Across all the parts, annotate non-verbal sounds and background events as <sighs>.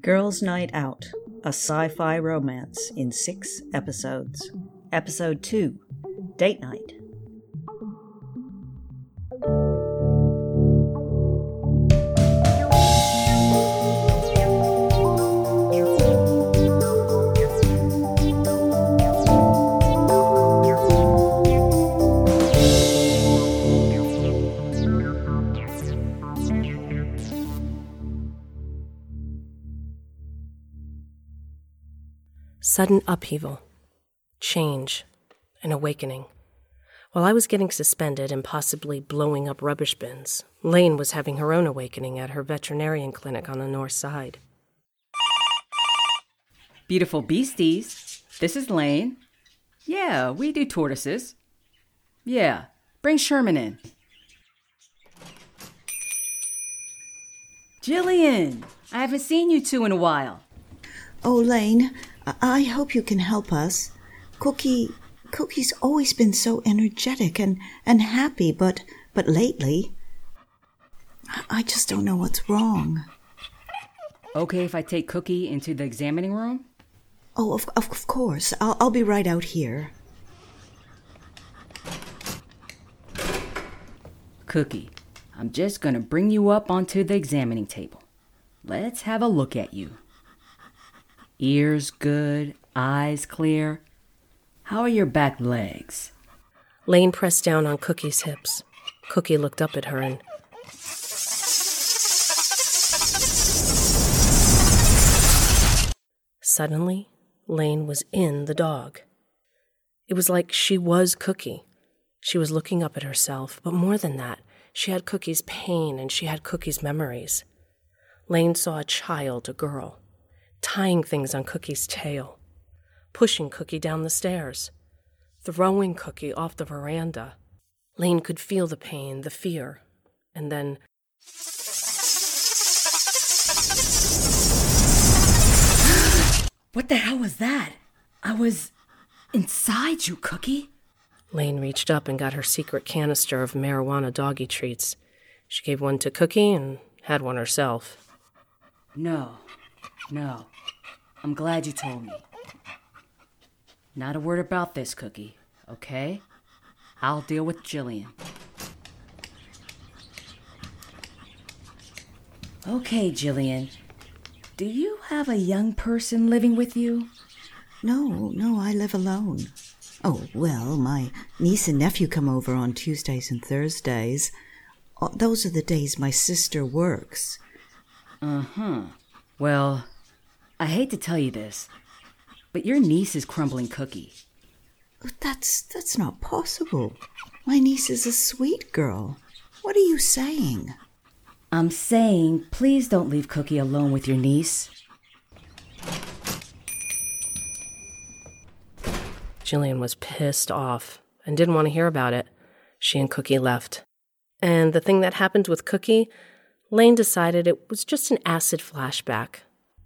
Girls' Night Out, a sci fi romance in six episodes. Episode 2 Date Night. Sudden upheaval, change, an awakening. While I was getting suspended and possibly blowing up rubbish bins, Laine was having her own awakening at her veterinarian clinic on the north side. Beautiful beasties. This is Laine. Yeah, we do tortoises. Yeah, bring Sherman in. Jillian, I haven't seen you two in a while. Oh, Laine, I- hope you can help us. Cookie, Cookie's always been so energetic and, and happy, but but lately, I- just don't know what's wrong. Okay if I take Cookie into the examining room? Oh, of, of, of course. I'll, I'll be right out here. Cookie, I'm just gonna bring you up onto the examining table. Let's have a look at you. Ears good, eyes clear. How are your back legs? Laine pressed down on Cookie's hips. Cookie looked up at her and. Suddenly, Laine was in the dog. It was like she was Cookie. She was looking up at herself, but more than that, she had Cookie's pain and she had Cookie's memories. Laine saw a child, a girl, tying things on Cookie's tail, pushing Cookie down the stairs, throwing Cookie off the veranda. Laine could feel the pain, the fear, and then <gasps> What the hell was that? I was inside you, Cookie. Laine reached up and got her secret canister of marijuana doggy treats. She gave one to Cookie and had one herself. No, no. I'm glad you told me. Not a word about this, Cookie, okay? I'll deal with Jillian. Okay, Jillian. Do you have a young person living with you? No, no, I live alone. Oh, well, my niece and nephew come over on Tuesdays and Thursdays. Those are the days my sister works. Uh huh. Well, I hate to tell you this, but your niece is crumbling Cookie. That's that's not possible. My niece is a sweet girl. What are you saying? I'm saying, please don't leave Cookie alone with your niece. Jillian was pissed off and didn't want to hear about it. She and Cookie left. And the thing that happened with Cookie, Laine decided it was just an acid flashback,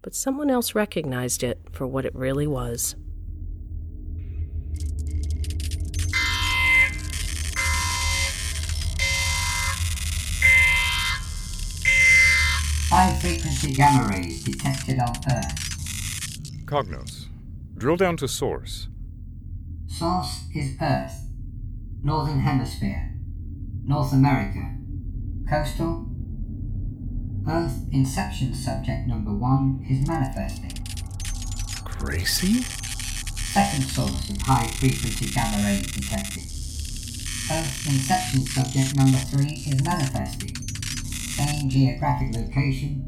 but someone else recognized it for what it really was. High frequency gamma rays detected on Earth. Cognos. Drill down to source. Source is Earth. Northern Hemisphere. North America. Coastal. Earth inception subject number one is manifesting. Gracie? Second source of high frequency gamma rays detected. Earth inception subject number three is manifesting. Same geographic location.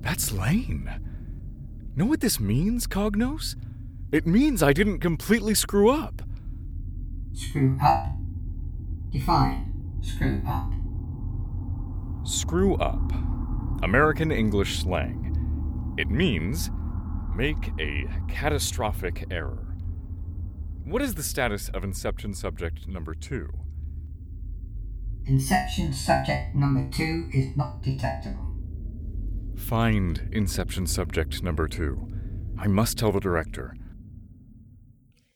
That's Laine. Know what this means, Cognos? It means I didn't completely screw up. Screw up. Define. Screw up. Screw up. American English slang. It means make a catastrophic error. What is the status of Inception subject number two? Inception subject number two is not detectable. Find Inception subject number two. I must tell the director.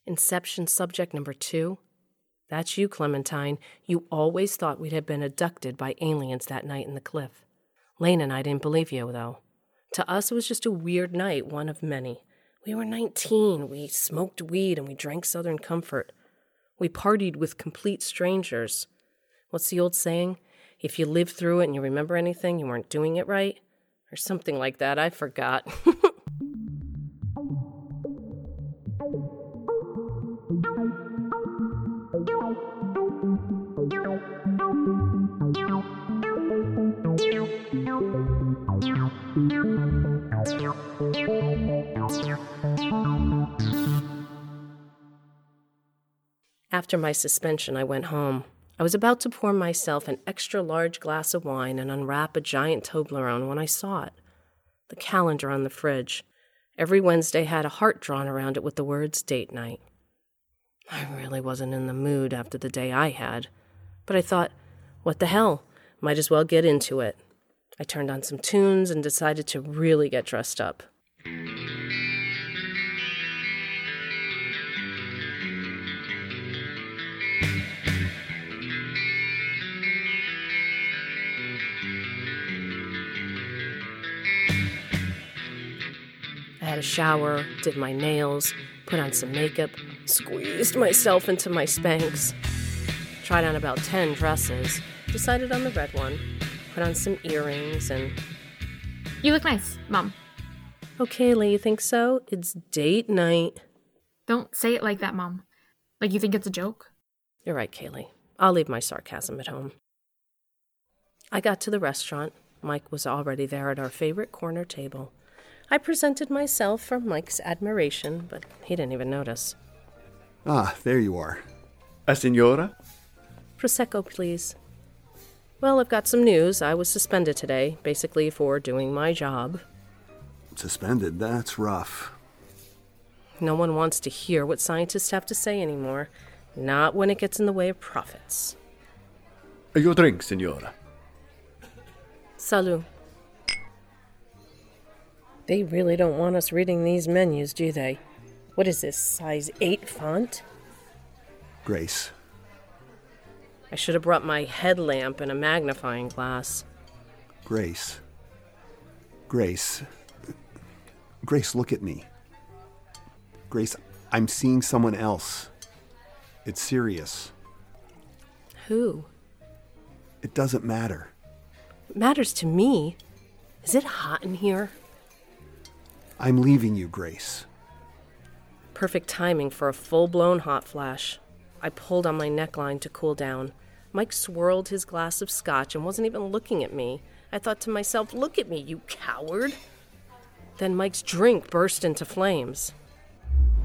Inception subject number two? That's you, Clementine. You always thought we'd have been abducted by aliens that night in the cliff. Laine and I didn't believe you, though. To us, it was just a weird night, one of many. We were 19. We smoked weed and we drank Southern Comfort. We partied with complete strangers. What's the old saying? If you live through it and you remember anything, you weren't doing it right? Or something like that. I forgot. <laughs> After my suspension, I went home. I was about to pour myself an extra large glass of wine and unwrap a giant Toblerone when I saw it. The calendar on the fridge. Every Wednesday had a heart drawn around it with the words date night. I really wasn't in the mood after the day I had, but I thought, what the hell? Might as well get into it. I turned on some tunes and decided to really get dressed up. I had a shower, did my nails, put on some makeup, squeezed myself into my Spanx, tried on about 10 dresses, decided on the red one, put on some earrings, and. You look nice, Mom. Okay, Kallie, you think so? It's date night. Don't say it like that, Mom. Like you think it's a joke? You're right, Kallie. I'll leave my sarcasm at home. I got to the restaurant. Mike was already there at our favorite corner table. I presented myself for Mike's admiration, but he didn't even notice. Ah, there you are. A signora? Prosecco, please. Well, I've got some news. I was suspended today, basically for doing my job. Suspended? That's rough. No one wants to hear what scientists have to say anymore, not when it gets in the way of profits. Your drink, signora. Salut. They really don't want us reading these menus, do they? What is this, size 8 font? Grace, I should have brought my headlamp and a magnifying glass. Grace. Grace. Grace, look at me. Grace, I'm seeing someone else. It's serious. Who? It doesn't matter. It matters to me. Is it hot in here? I'm leaving you, Grace. Perfect timing for a full blown hot flash. I pulled on my neckline to cool down. Mike swirled his glass of scotch and wasn't even looking at me. I thought to myself, look at me, you coward. Then Mike's drink burst into flames.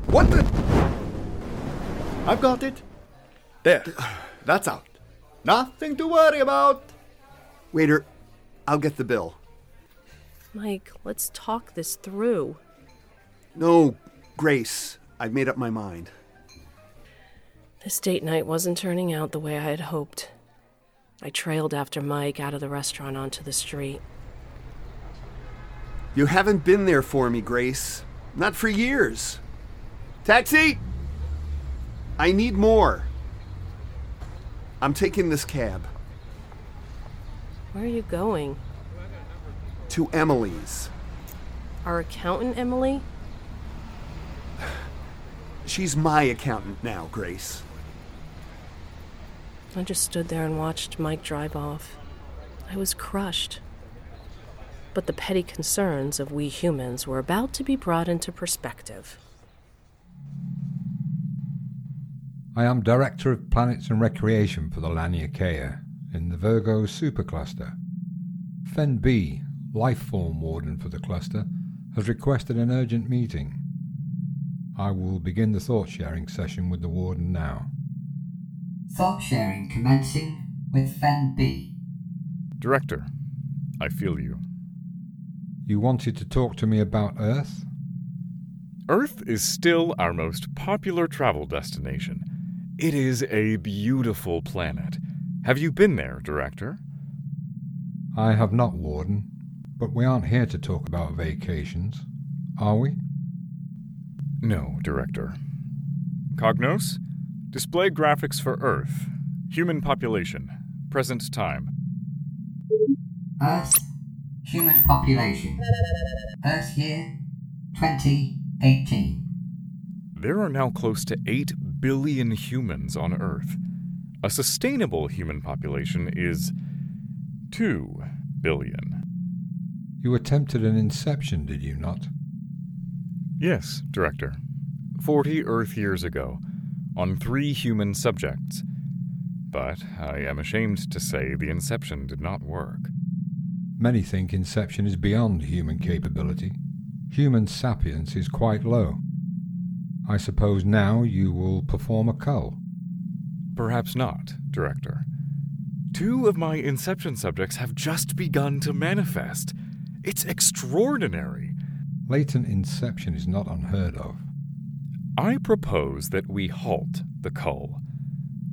What the? I've got it. There. That's out. Nothing to worry about. Waiter, I'll get the bill. Mike, let's talk this through. No, Grace, I've made up my mind. This date night wasn't turning out the way I had hoped. I trailed after Mike out of the restaurant onto the street. You haven't been there for me, Grace. Not for years. Taxi! I need more. I'm taking this cab Where are you going? to Emily's. Our accountant, Emily? <sighs> She's my accountant now, Grace. I just stood there and watched Mike drive off. I was crushed. But the petty concerns of we humans were about to be brought into perspective. I am Director of Planets and Recreation for the Laniakea in the Virgo supercluster. Fen B, Lifeform Warden for the cluster, has requested an urgent meeting. I will begin the thought sharing session with the Warden now. Thought sharing commencing with Fen B. Director, I feel you. You wanted to talk to me about Earth? Earth is still our most popular travel destination. It is a beautiful planet. Have you been there, Director? I have not, Warden, but we aren't here to talk about vacations, are we? No, Director. Cognos, display graphics for Earth. Human population. Present time. Earth Human population. Earth year 2018. There are now close to 8 billion humans on Earth. A sustainable human population is 2 billion. You attempted an inception, did you not? Yes, Director. 40 Earth years ago, on three human subjects. But I am ashamed to say the inception did not work. Many think inception is beyond human capability. Human sapience is quite low. I suppose now you will perform a cull. Perhaps not, Director. Two of my inception subjects have just begun to manifest. It's extraordinary. Latent inception is not unheard of. I propose that we halt the cull.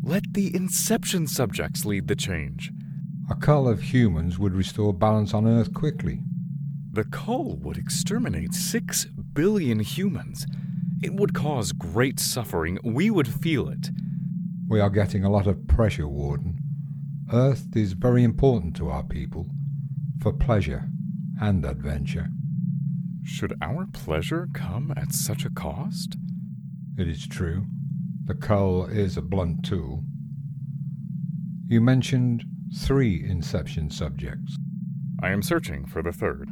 Let the inception subjects lead the change. A cull of humans would restore balance on Earth quickly. The cull would exterminate six billion humans. It would cause great suffering. We would feel it. We are getting a lot of pressure, Warden. Earth is very important to our people, for pleasure and adventure. Should our pleasure come at such a cost? It is true. The cull is a blunt tool. You mentioned three inception subjects. I am searching for the third.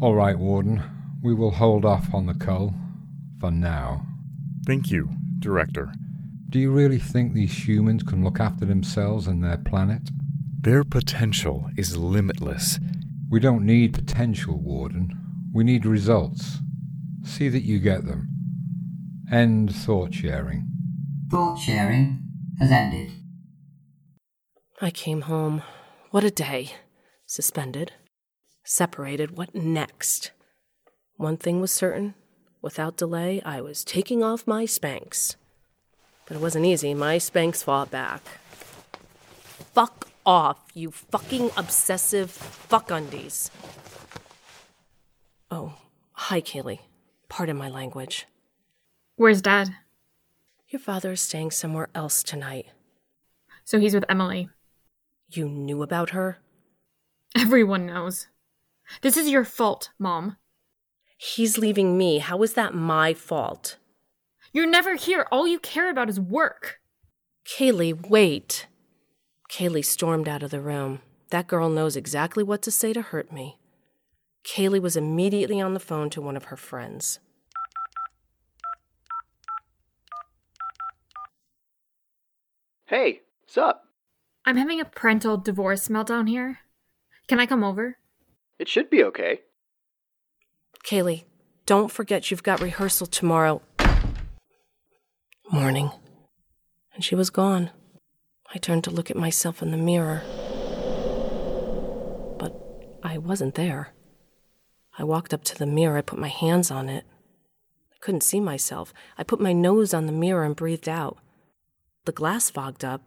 All right, Warden. We will hold off on the cull for now. Thank you, Director. Do you really think these humans can look after themselves and their planet? Their potential is limitless. We don't need potential, Warden. We need results. See that you get them. End thought sharing. Thought sharing has ended. I came home. What a day. Suspended. Separated. What next? One thing was certain. Without delay, I was taking off my Spanx. But it wasn't easy. My Spanx fought back. Fuck off, you fucking obsessive fuck undies. Oh, hi, Kallie. Pardon my language. Where's Dad? Your father is staying somewhere else tonight. So he's with Emily. You knew about her? Everyone knows. This is your fault, Mom. He's leaving me. How is that my fault? You're never here. All you care about is work. Kallie, wait. Kallie stormed out of the room. That girl knows exactly what to say to hurt me. Kallie was immediately on the phone to one of her friends. Hey, what's up? I'm having a parental divorce meltdown here. Can I come over? It should be okay. Kallie, don't forget you've got rehearsal tomorrow morning. And she was gone. I turned to look at myself in the mirror. But I wasn't there. I walked up to the mirror. I put my hands on it. I couldn't see myself. I put my nose on the mirror and breathed out. The glass fogged up.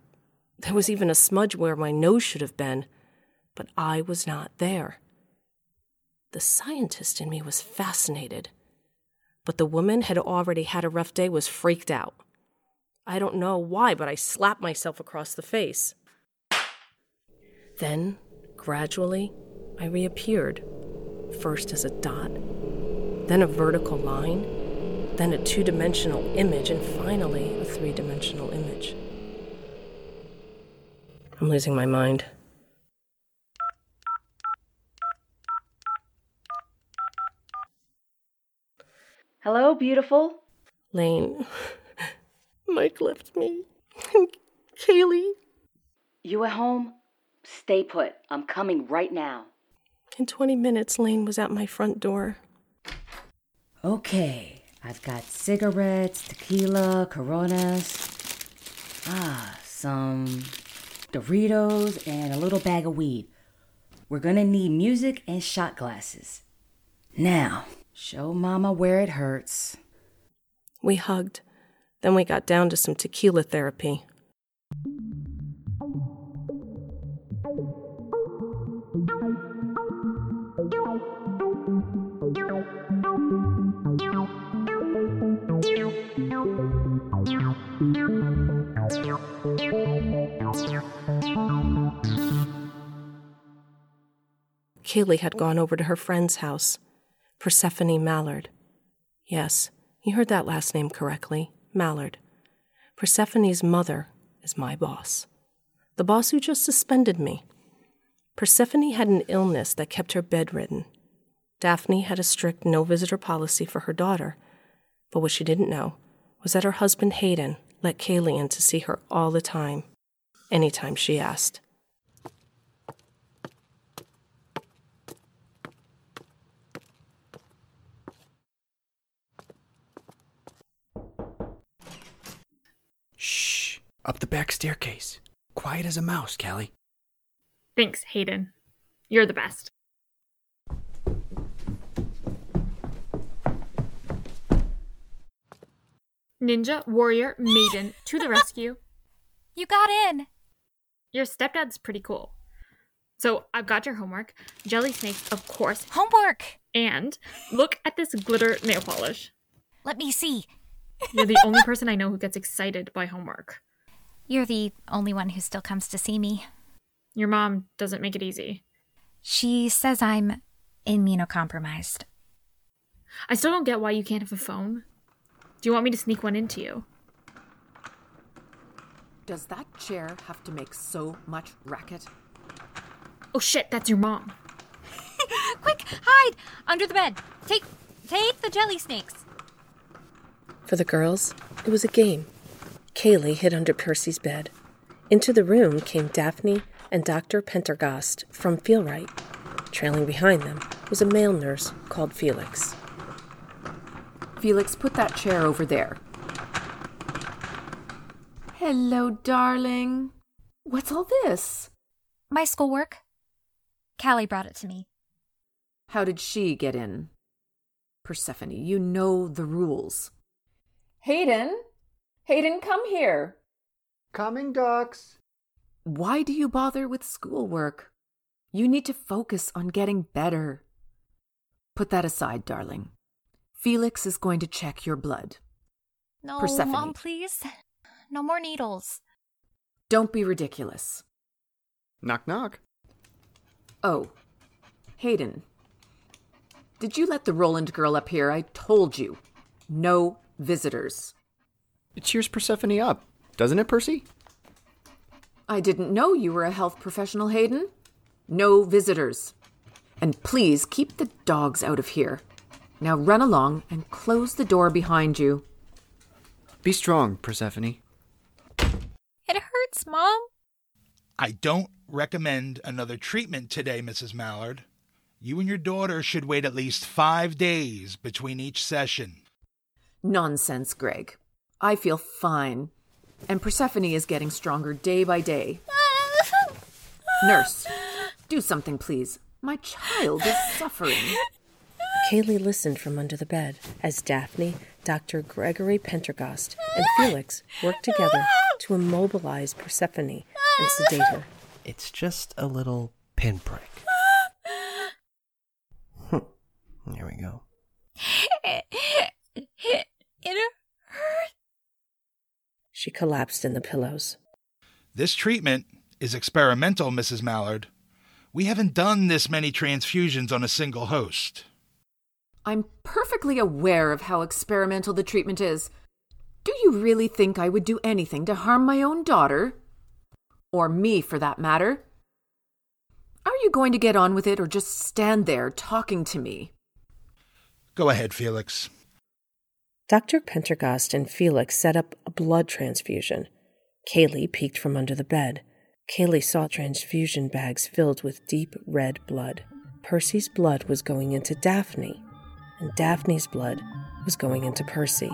There was even a smudge where my nose should have been, but I was not there. The scientist in me was fascinated, but the woman had already had a rough day was freaked out. I don't know why, but I slapped myself across the face. Then, gradually, I reappeared, first as a dot, then a vertical line, then a two dimensional image, and finally a three dimensional image. I'm losing my mind. Hello, beautiful. Laine, <laughs> Mike left me. Kallie. You at home? Stay put. I'm coming right now. In 20 minutes, Laine was at my front door. Okay, I've got cigarettes, tequila, coronas. Ah, some Doritos, and a little bag of weed. We're gonna need music and shot glasses. Now, show Mama where it hurts. We hugged. Then we got down to some tequila therapy. Kallie had gone over to her friend's house, Persephone Mallard. Yes, you heard that last name correctly Mallard. Persephone's mother is my boss, the boss who just suspended me. Persephone had an illness that kept her bedridden. Daphne had a strict no visitor policy for her daughter, but what she didn't know was that her husband Hayden let Kallie in to see her all the time, anytime she asked. Shh. Up the back staircase. Quiet as a mouse, Kallie. Thanks, Hayden. You're the best. Ninja, warrior, maiden, to the <laughs> rescue. You got in. Your stepdad's pretty cool. So I've got your homework. Jelly snakes, of course. Homework! And look at this glitter nail polish. Let me see. You're the only person I know who gets excited by homework. You're the only one who still comes to see me. Your mom doesn't make it easy. She says I'm immunocompromised. I still don't get why you can't have a phone. Do you want me to sneak one into you? Does that chair have to make so much racket? Oh shit, that's your mom. <laughs> Quick, hide under the bed. Take take the jelly snakes. For the girls, it was a game. Kallie hid under Percy's bed. Into the room came Daphne and Dr. Pendergast from Feelright. Trailing behind them was a male nurse called Felix. Felix, put that chair over there. Hello, darling. What's all this? My schoolwork. Kallie brought it to me. How did she get in? Persephone, you know the rules. Hayden? Hayden, come here. Coming, ducks. Why do you bother with schoolwork? You need to focus on getting better. Put that aside, darling. Felix is going to check your blood. No, Persephone. Mom, please. No more needles. Don't be ridiculous. Knock, knock. Oh, Hayden. Did you let the Roland girl up here? I told you. No visitors. It cheers Persephone up, doesn't it, Percy? I didn't know you were a health professional, Hayden. No visitors. And please keep the dogs out of here. Now run along and close the door behind you. Be strong, Persephone. It hurts, Mom. I don't recommend another treatment today, Mrs. Mallard. You and your daughter should wait at least five days between each session. Nonsense, Greg. I feel fine. And Persephone is getting stronger day by day. <laughs> Nurse, do something, please. My child is suffering. Kallie listened from under the bed as Daphne, Dr. Gregory Pendergast, and Felix worked together to immobilize Persephone and sedate her. It's just a little pinprick. There we go. It hurt. She collapsed in the pillows. This treatment is experimental, Mrs. Mallard. We haven't done this many transfusions on a single host. I'm perfectly aware of how experimental the treatment is. Do you really think I would do anything to harm my own daughter? Or me, for that matter? Are you going to get on with it or just stand there talking to me? Go ahead, Felix. Dr. Pendergast and Felix set up a blood transfusion. Kallie peeked from under the bed. Kallie saw transfusion bags filled with deep red blood. Percy's blood was going into Daphne, and Daphne's blood was going into Percy.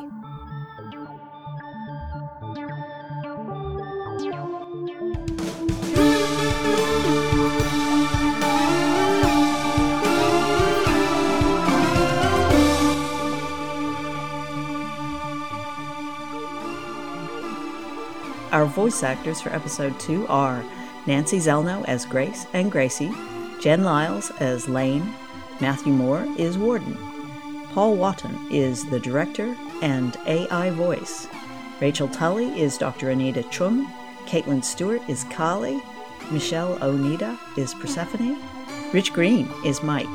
Our voice actors for episode 2 are Nancy Zelno as Grace and Gracie, Jen Lyles as Laine, Matthew Moore is Warden, Paul Watton is the director and AI voice, Rachel Tully is Dr. Anita Chung, Caitlin Stewart is Kallie, Michelle Onida is Persephone, Rich Green is Mike.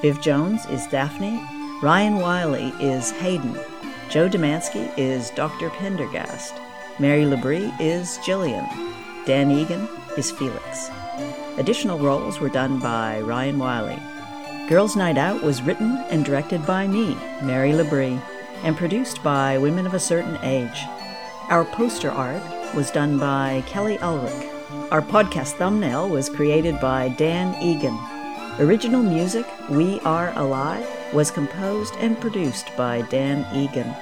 Viv Jones is Daphne. Ryan Wiley is Hayden. Joe Demansky is Dr. Pendergast. Mary Labrie is Jillian. Dan Egan is Felix. Additional roles were done by Ryan Wiley. Girls Night Out was written and directed by me, Mary Labrie, and produced by Women of a Certain Age. Our poster art was done by Kelly Ulrich. Our podcast thumbnail was created by Dan Egan. Original music, We Are Alive, was composed and produced by Dan Egan.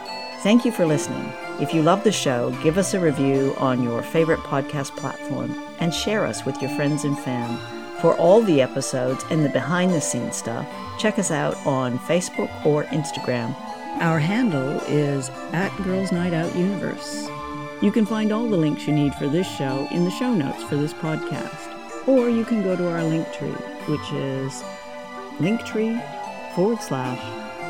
Thank you for listening. If you love the show, give us a review on your favorite podcast platform and share us with your friends and fam. For all the episodes and the behind the scenes stuff, check us out on Facebook or Instagram. Our handle is at Girls Night Out Universe. You can find all the links you need for this show in the show notes for this podcast. Or you can go to our link tree, which is linktree forward slash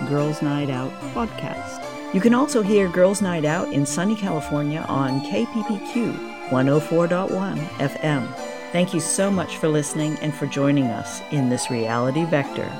Girls Night Out Podcast. You can also hear Girls Night Out in sunny California on KPPQ 104.1 FM. Thank you so much for listening and for joining us in this reality vector.